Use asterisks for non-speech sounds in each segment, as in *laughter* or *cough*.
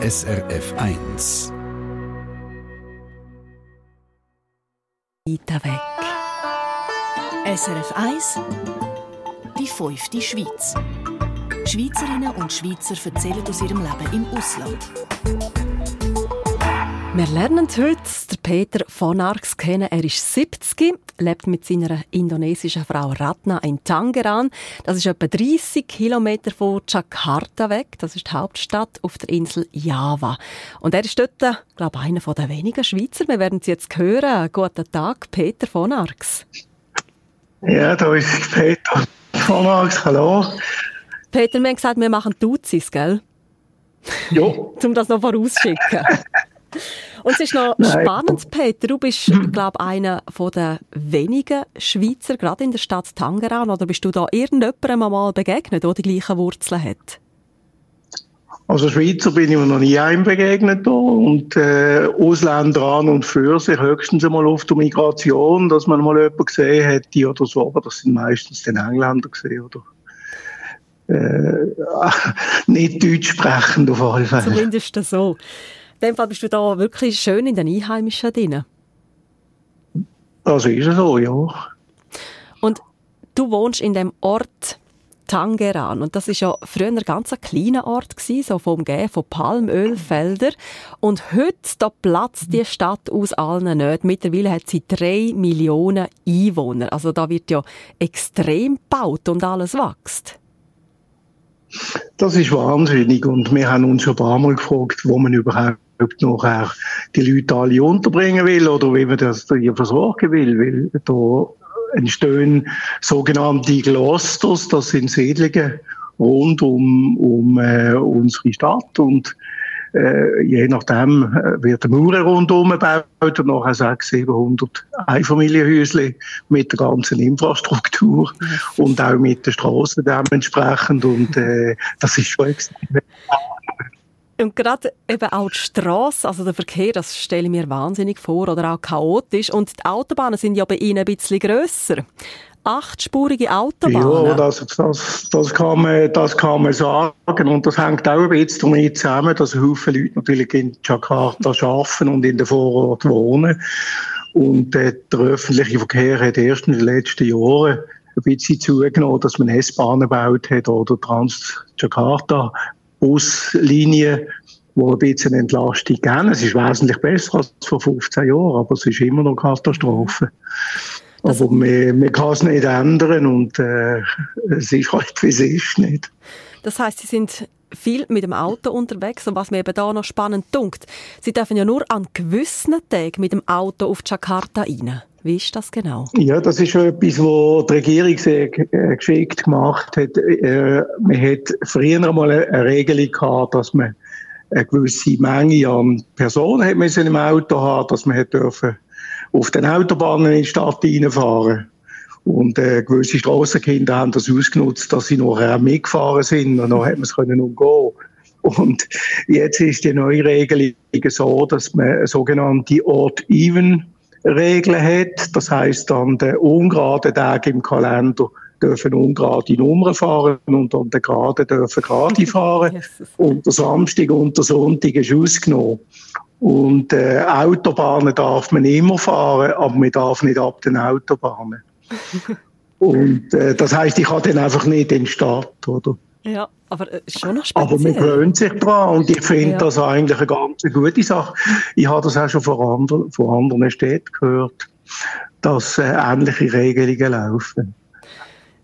SRF 1. Weiter weg. SRF 1 Die fünfte Schweiz. Schweizerinnen und Schweizer erzählen aus ihrem Leben im Ausland. Wir lernen heute Peter von Arx kennen. Er ist 70, lebt mit seiner indonesischen Frau Ratna in Tangeran. Das ist etwa 30 Kilometer von Jakarta weg. Das ist die Hauptstadt auf der Insel Java. Und er ist dort, glaube ich, einer der wenigen Schweizer. Wir werden es jetzt hören. Guten Tag, Peter von Arx. Ja, da ist Peter von Arx. Hallo. Peter, wir haben gesagt, wir machen Duzis, gell? Ja. *laughs* um das noch vorausschicken. *laughs* Und es ist noch Nein. spannend, Peter. Du bist, glaube einer der wenigen Schweizer, gerade in der Stadt Tangeran. Oder bist du da irgendjemandem mal begegnet, der die gleichen Wurzeln hat? Also Schweizer bin ich mir noch nie einem begegnet da. und äh, Ausländer an und für sich höchstens einmal auf der Migration, dass man mal jemanden gesehen hätte oder so, aber das sind meistens den Engländer gesehen oder äh, *laughs* nicht deutsch sprechend auf alle Fälle. Zumindest so. In dem Fall bist du da wirklich schön in den Einheimischen drin. Also ist es so, ja. Und du wohnst in dem Ort Tangeran. Und das ist ja früher ein ganz kleiner Ort gewesen, so vom Gehen von Palmölfeldern. Und heute da platzt die Stadt aus allen nicht. Mittlerweile hat sie drei Millionen Einwohner. Also da wird ja extrem gebaut und alles wächst. Das ist wahnsinnig. Und wir haben uns schon ein paar Mal gefragt, wo man überhaupt nachher die Leute alle unterbringen will oder wie man das hier versorgen will, weil da entstehen sogenannte Clusters, das sind Siedlungen rund um, um äh, unsere Stadt und äh, je nachdem äh, wird eine Mauer rundherum gebaut und nachher 600, 700 Einfamilienhäusle mit der ganzen Infrastruktur und auch mit den Straßen dementsprechend und äh, das ist schon extrem und gerade eben auch die Straße, also der Verkehr, das stelle ich mir wahnsinnig vor oder auch chaotisch. Und die Autobahnen sind ja bei Ihnen ein bisschen grösser. Achtspurige Autobahnen. Ja, das, das, das, kann man, das kann man sagen. Und das hängt auch ein bisschen damit zusammen, dass Haufen Leute natürlich in Jakarta arbeiten und in der Vorort wohnen. Und äh, der öffentliche Verkehr hat erst in den letzten Jahren ein bisschen zugenommen, dass man S-Bahnen gebaut hat oder Trans-Jakarta Buslinien, die ein bisschen Entlastung geben. Es ist wesentlich besser als vor 15 Jahren, aber es ist immer noch Katastrophe. Das aber man, man kann es nicht ändern und äh, es ist halt, wie es ist. Nicht. Das heißt, Sie sind viel mit dem Auto unterwegs und was mir eben da noch spannend dunkt, Sie dürfen ja nur an gewissen Tagen mit dem Auto auf Jakarta rein. Wie ist das genau? Ja, das ist etwas, was die Regierung sehr äh, geschickt gemacht hat. Äh, man hat früher mal eine Regelung gehabt, dass man eine gewisse Menge an Personen hat in einem Auto haben, dass man hat dürfen auf den Autobahnen in die Stadt reinfahren. Und äh, gewisse Strassenkinder haben das ausgenutzt, dass sie nachher mitgefahren sind und dann hat man es können umgehen. Und jetzt ist die neue Regelung so, dass man eine sogenannte Odd-Even Regeln hat. Das heißt, an den ungeraden Tagen im Kalender dürfen ungerade Nummern fahren und an den geraden dürfen gerade *laughs* fahren. Und der Samstag und der Sonntag ist ausgenommen. Und äh, Autobahnen darf man immer fahren, aber man darf nicht ab den Autobahnen. *laughs* und äh, das heißt, ich kann dann einfach nicht in die Stadt, oder? Ja, aber äh, schon noch speziell. Aber man gewöhnt sich dran und ich finde ja. das eigentlich eine ganz gute Sache. Ich habe das auch schon von anderen, von anderen Städten gehört, dass äh, ähnliche Regelungen laufen.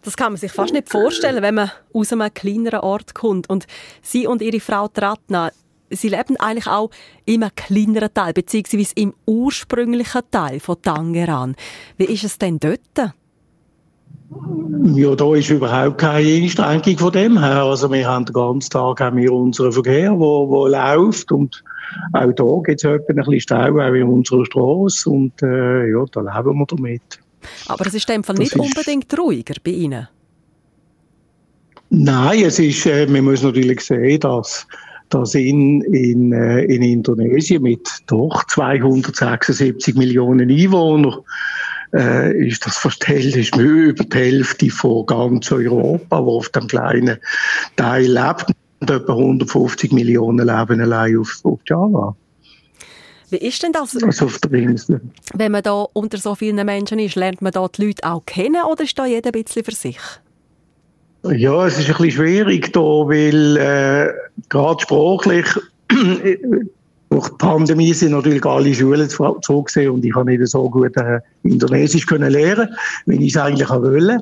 Das kann man sich fast nicht vorstellen, wenn man aus einem kleineren Ort kommt. Und Sie und Ihre Frau Tratna, Sie leben eigentlich auch in einem kleineren Teil, beziehungsweise im ursprünglichen Teil von Tangeran. Wie ist es denn dort? Ja, da ist überhaupt keine Einschränkung von dem her. Also wir haben den ganzen Tag haben wir unseren Verkehr, wo, wo läuft und auch da gibt es ein bisschen Stau, auch in unserer Straße und äh, ja, da leben wir damit. Aber es ist in dem Fall nicht unbedingt ruhiger bei Ihnen? Nein, es ist, äh, man muss natürlich sehen, dass dass in, in, äh, in Indonesien mit doch 276 Millionen Einwohnern äh, ist das verstellt, ist über die Hälfte von ganz Europa, wo auf dem kleinen Teil lebt. etwa 150 Millionen leben allein auf, auf Java. Wie ist denn das? Also auf der Insel. Wenn man da unter so vielen Menschen ist, lernt man da die Leute auch kennen oder ist da jeder ein bisschen für sich? Ja, es ist ein bisschen schwierig da, weil äh, gerade sprachlich durch die Pandemie sind natürlich alle Schulen zugesehen und ich habe nicht so gut äh, Indonesisch können lernen, wie ich es eigentlich wollte.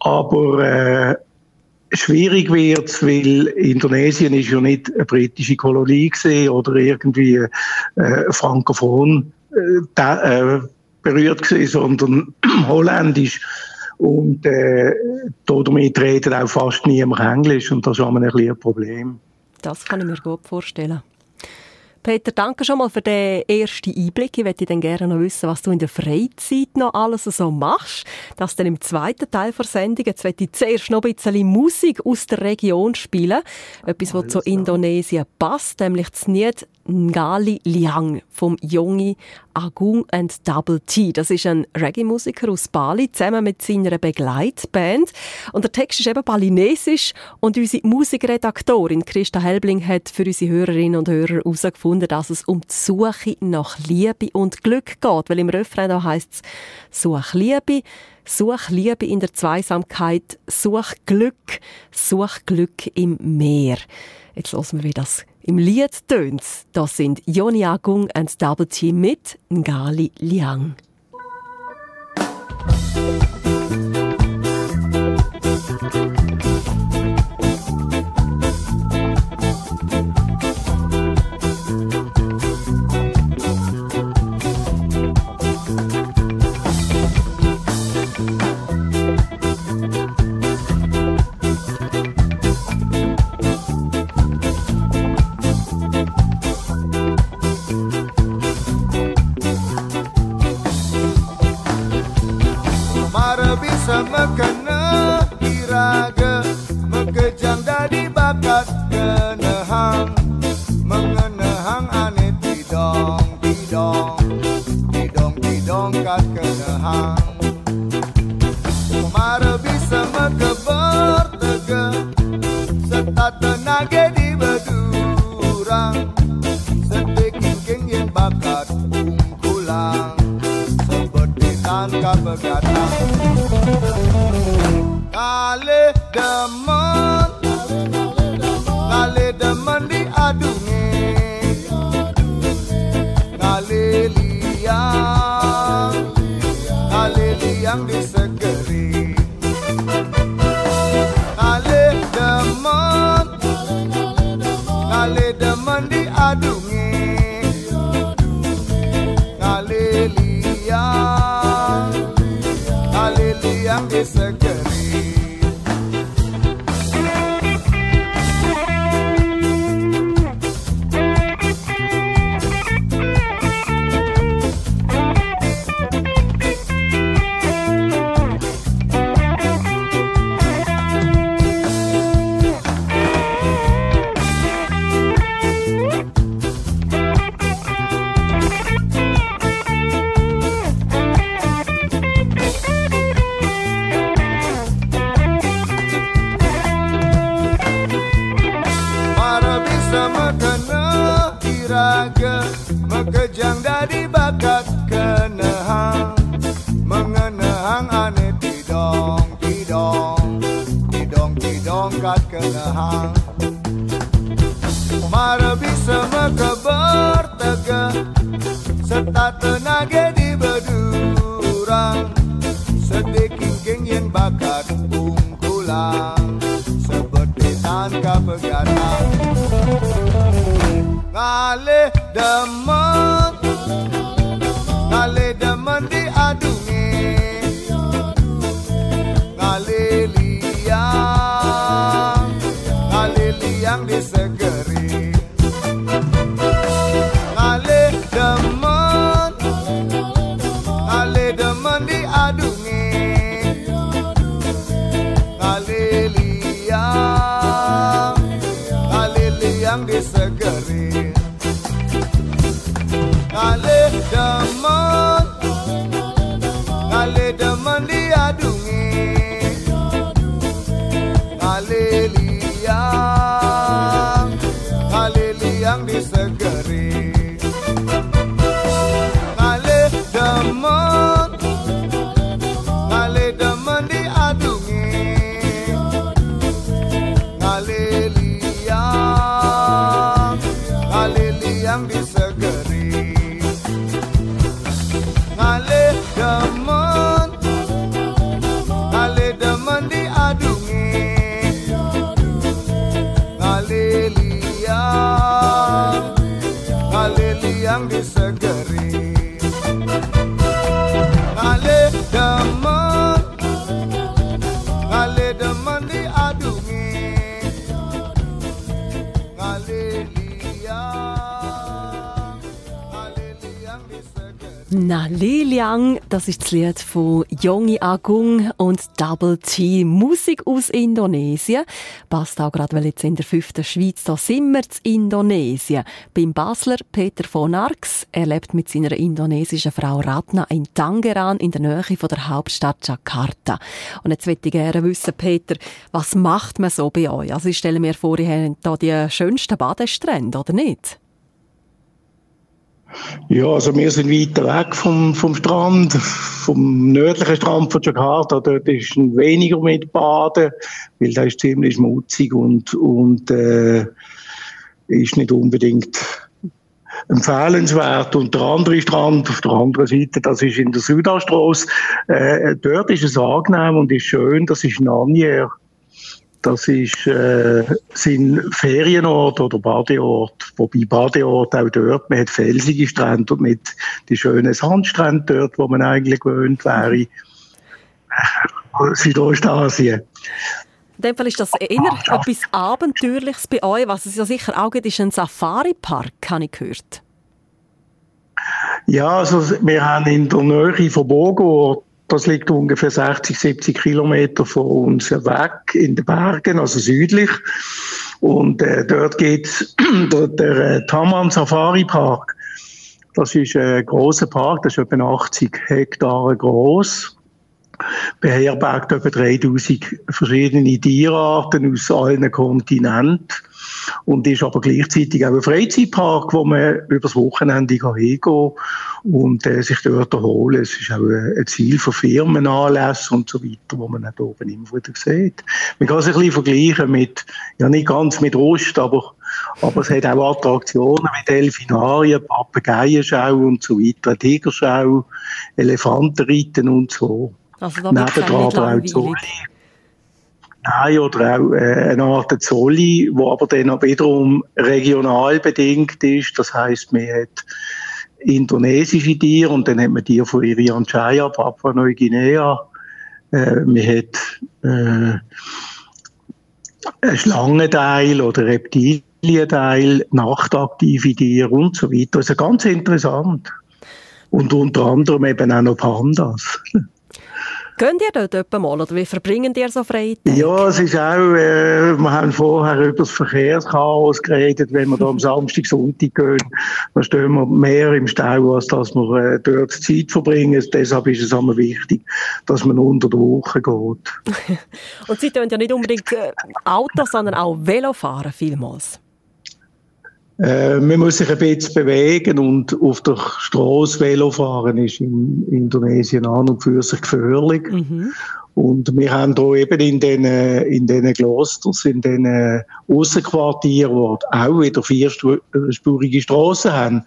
Aber äh, schwierig wird weil Indonesien ist ja nicht eine britische Kolonie gesehen oder irgendwie äh, frankophon äh, äh, berührt gesehen, sondern *clears throat* holländisch. Und äh, damit redet auch fast niemand Englisch und das ist ein, ein Problem. Das kann ich mir gut vorstellen. Peter, danke schon mal für den ersten Einblick. Ich möchte dann gerne noch wissen, was du in der Freizeit noch alles so machst. Das dann im zweiten Teil der Sendung. Jetzt möchte ich zuerst noch ein bisschen Musik aus der Region spielen. Etwas, was zu Indonesien passt, nämlich das Lied Ngali Liang vom Jongi Agung and Double T. Das ist ein Reggae-Musiker aus Bali, zusammen mit seiner Begleitband. Und der Text ist eben balinesisch und unsere Musikredaktorin Christa Helbling hat für unsere Hörerinnen und Hörer herausgefunden, dass es um die Suche nach Liebe und Glück geht. Weil im Refrain da heisst es, such Liebe, such Liebe in der Zweisamkeit, such Glück, such Glück im Meer. Jetzt hören wir, wie das im Lied tönt. Das sind Joni Agung und Double T mit Ngali Liang. yang disegeri. Ale demen Ale demen diadu The Na Liliang, das ist das Lied von Jongi Agung und Double T. Musik aus Indonesien. Passt auch gerade, weil jetzt in der fünften Schweiz, da sind wir in Indonesien. Beim Basler Peter von Arx. Er lebt mit seiner indonesischen Frau Ratna in Tangerang in der Nähe von der Hauptstadt Jakarta. Und jetzt möchte ich gerne wissen, Peter, was macht man so bei euch? Also ich stelle mir vor, ihr habt hier die schönsten Badestrände, oder nicht? Ja, also wir sind weiter weg vom, vom Strand, vom nördlichen Strand von Jakarta. Dort ist weniger mit Baden, weil da ist ziemlich schmutzig und, und äh, ist nicht unbedingt empfehlenswert. Und der andere Strand auf der anderen Seite, das ist in der Südastrasse. Äh, dort ist es angenehm und ist schön. Das ist Nanier. Das ist, äh, sind Ferienort oder Badeort. Wobei Badeort auch dort, man hat felsige Strände und nicht die schönen Sandstrände dort, wo man eigentlich gewöhnt wäre. Äh, Südostasien. In dem Fall ist das eher ah, etwas Abenteuerliches bei euch. Was es ja sicher auch gibt, ist ein Safari-Park, habe ich gehört. Ja, also wir haben in der Nähe von Bogor das liegt ungefähr 60, 70 Kilometer von uns weg in den Bergen, also südlich. Und äh, dort geht *clears throat* der, der äh, Taman Safari Park. Das ist ein großer Park, das ist etwa 80 Hektare groß. Beherbergt etwa 3000 verschiedene Tierarten aus allen Kontinenten und ist aber gleichzeitig auch ein Freizeitpark, wo man übers Wochenende hingehen kann und äh, sich dort erholen. Es ist auch ein Ziel für Firmenanlässe und so weiter, wo man auch oben immer wieder sieht. Man kann sich ein bisschen vergleichen mit, ja nicht ganz mit Ost, aber aber es hat auch Attraktionen wie Delfinarien, Papageienschau und so weiter, Tigerschau, Elefantenreiten und so. Also da es aber auch Nein, oder auch äh, eine Art Zolli, wo aber dann wiederum regional bedingt ist. Das heißt, man hat indonesische Tiere und dann hat man Tiere von Irian Jaya, Papua Neuguinea. Äh, man hat äh, einen Schlangenteil oder Reptilienteil, nachtaktive Tiere und so weiter. Ist ganz interessant. Und unter anderem eben auch noch Pandas. Gehen ihr dort mal oder wie verbringen ihr so freie Tage? Ja, es ist auch, äh, wir haben vorher über das Verkehrschaos geredet, wenn wir da am Samstag, Sonntag gehen, dann stehen wir mehr im Stau, als dass wir äh, dort Zeit verbringen. Deshalb ist es immer wichtig, dass man unter der Woche geht. *laughs* Und Sie tun ja nicht unbedingt äh, Auto, sondern auch Velo fahren vielmals. Äh, man muss sich ein bisschen bewegen und auf der Straße Velo fahren ist in Indonesien an und für sich gefährlich. Mhm. Und wir haben hier eben in den, in den Klosters, in den Aussenquartieren, wo auch wieder vierspurige Straßen haben,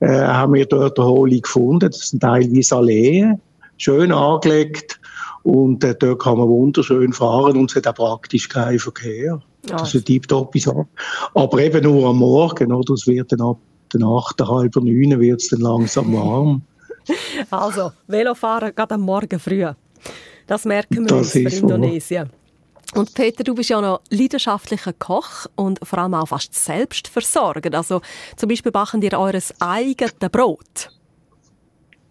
äh, haben wir dort eine Erholung gefunden. Das sind teilweise Alleen, schön angelegt. Und äh, dort kann man wunderschön fahren und es hat auch praktisch keinen Verkehr. Ja. Das ist ein tiptop Sache. Aber eben nur am Morgen, oder? Es wird dann ab der Nacht, halb neun wird es dann langsam warm. *laughs* also, Velofahren geht am Morgen früh. Das merken wir das uns für Indonesien. Und Peter, du bist ja noch leidenschaftlicher Koch und vor allem auch fast selbstversorgend. Also zum Beispiel backen ihr eures eigenes Brot.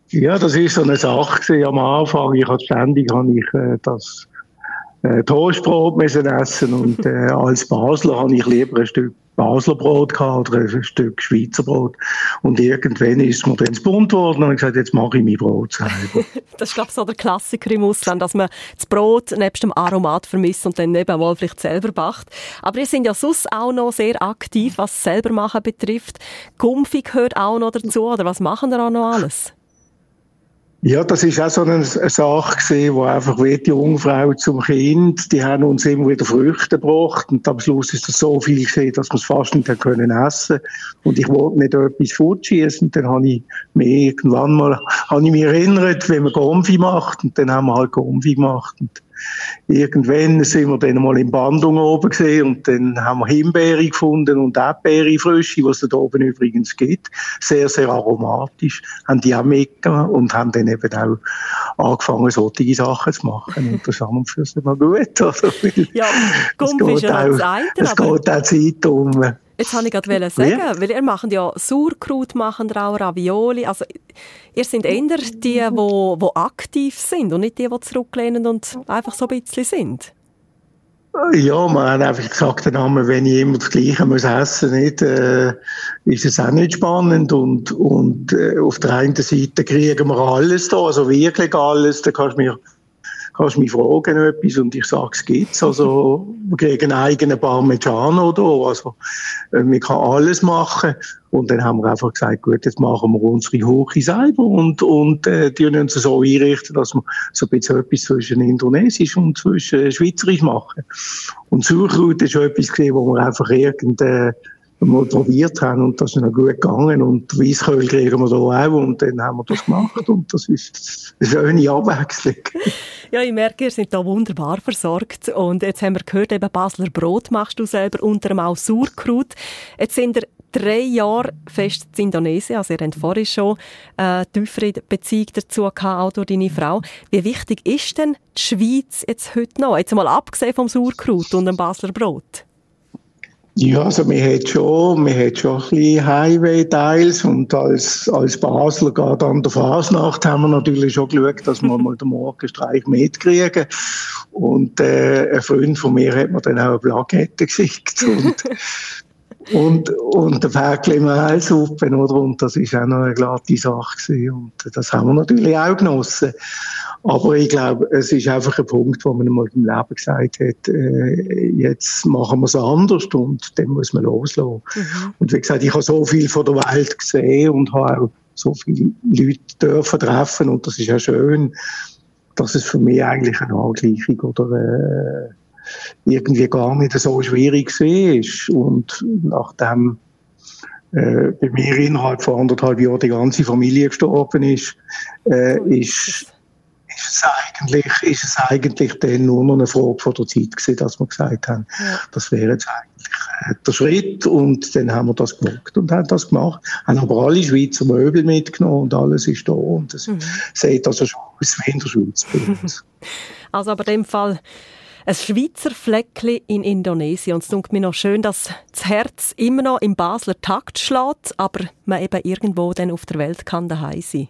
Ja, das ist so eine Sache am Anfang. Ich hatte ständig habe ich äh, das äh, Toastbrot müssen essen und äh, als Basler habe ich lieber ein Stück Basler Brot gehabt oder ein Stück Schweizer Brot. Und irgendwann ist mir dann Bund geworden und ich gesagt, jetzt mache ich mein Brot selber. *laughs* das ist, glaube ich, so der Klassiker im Ausland, dass man das Brot nebst dem Aromat vermisst und dann nebenmal vielleicht selber backt. Aber ihr sind ja sonst auch noch sehr aktiv, was selber machen betrifft. Gumpfi gehört auch noch dazu, oder was machen ihr auch noch alles? Ja, das ist auch so eine, Sache gewesen, wo einfach wie die Jungfrau zum Kind, die haben uns immer wieder Früchte gebracht und am Schluss ist das so viel gesehen, dass wir es fast nicht können essen. Und ich wollte nicht etwas fortschießen. Dann habe ich mir irgendwann mal, habe ich mich erinnert, wenn man Gomfi macht und dann haben wir halt Gomfi gemacht. Und irgendwann sind wir dann mal in Bandung oben gesehen und dann haben wir Himbeere gefunden und Erdbeere frische, was es da oben übrigens gibt. Sehr, sehr aromatisch. Haben die auch mitgenommen und haben dann eben auch angefangen, solche Sachen zu machen. Und das haben wir für sie mal gut. Also, ja, Gumpf ist ja das eine. Es geht auch Zeit um. Jetzt wollte ich gerade sagen, ja. weil ihr macht ja Sauerkraut, machen auch Ravioli. Also, ihr seid eher die, die, die aktiv sind und nicht die, die zurücklehnen und einfach so ein bisschen sind. Ja, man hat einfach gesagt, wenn ich immer das Gleiche muss essen muss, äh, ist es auch nicht spannend. Und, und äh, auf der einen Seite kriegen wir alles da, also wirklich alles. Da kannst du mir kannst mich fragen etwas und ich sage, es gibt's. Also, *laughs* kriegen einen eigenen Parmigiano da. Also, äh, man kann alles machen. Und dann haben wir einfach gesagt, gut, jetzt machen wir unsere Hoche selber und, und, äh, die uns so einrichten, dass wir so ein bisschen etwas zwischen Indonesisch und zwischen Schweizerisch machen. Und Sauerkraut ist schon etwas wo wir einfach irgendein, mal probiert haben und das ist noch gut gegangen und Weisskohl kriegen wir da auch und dann haben wir das gemacht und das ist eine schöne Abwechslung. Ja, ich merke, ihr seid da wunderbar versorgt und jetzt haben wir gehört, eben Basler Brot machst du selber, unter anderem auch Sauerkraut. Jetzt sind ihr drei Jahre fest in Indonesien, also ihr habt vorhin schon äh, tiefere Beziehung dazu gehabt, auch durch deine Frau. Wie wichtig ist denn die Schweiz jetzt heute noch? Jetzt mal abgesehen vom Sauerkraut und dem Basler Brot. Ja, also wir hat schon, wir hat schon ein bisschen Highway-Teils und als, als Basler gerade an der Fasnacht haben wir natürlich schon geschaut, dass wir mal den Morgenstreich mitkriegen. Und, äh, ein Freund von mir hat mir dann auch eine Plakette geschickt und, *laughs* und, und der Päckchen Mehlsuppe, oder? Und das ist auch noch eine glatte Sache gewesen. Und das haben wir natürlich auch genossen. Aber ich glaube, es ist einfach ein Punkt, wo man mal im Leben gesagt hat, äh, jetzt machen wir es anders und dann muss man loslassen. Mhm. Und wie gesagt, ich habe so viel von der Welt gesehen und habe auch so viele Leute dürfen treffen und das ist ja schön, dass es für mich eigentlich eine Angleichung oder äh, irgendwie gar nicht so schwierig war. Und nachdem äh, bei mir innerhalb von anderthalb Jahren die ganze Familie gestorben ist, äh, ist ist es eigentlich, ist es eigentlich dann nur noch eine Frage von der Zeit gewesen, dass wir gesagt haben, ja. das wäre jetzt eigentlich der Schritt und dann haben wir das gemacht und haben das gemacht, haben aber alle Schweizer Möbel mitgenommen und alles ist da und es mhm. sieht also schon aus wie in der Schweiz. *laughs* Also aber in dem Fall ein Schweizer Fleckchen in Indonesien. Und es tut mir noch schön, dass das Herz immer noch im Basler Takt schlägt, aber man eben irgendwo dann auf der Welt kann daheim sein.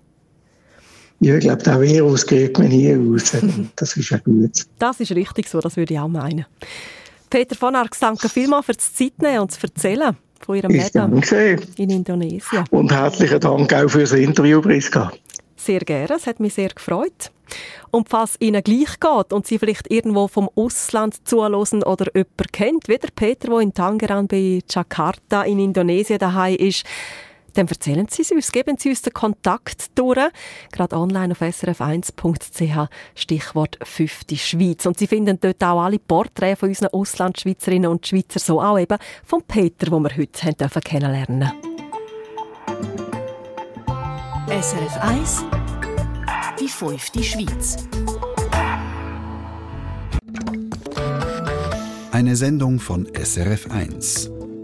Ja, ich glaube, der Virus kriegt man nie raus. *laughs* Das ist ja gut. Das ist richtig so, das würde ich auch meinen. Peter von Arx, danke vielmals für das Zeitnehmen und das Erzählen von Ihrem Leben in Indonesien. Und herzlichen Dank auch für das Interview, Priska. Sehr gerne, es hat mich sehr gefreut. Und falls Ihnen gleich geht und Sie vielleicht irgendwo vom Ausland zuhören oder jemanden kennt, wie der Peter, der in Tangerang bei Jakarta in Indonesien daheim ist, dann erzählen Sie es uns, geben Sie uns den Kontakt durch, gerade online auf srf1.ch, Stichwort 5. Schweiz. Und Sie finden dort auch alle Porträts von unseren Auslandschweizerinnen und Schweizer, so auch eben von Peter, den wir heute haben dürfen kennenlernen SRF 1 Die 5. Schweiz Eine Sendung von SRF 1.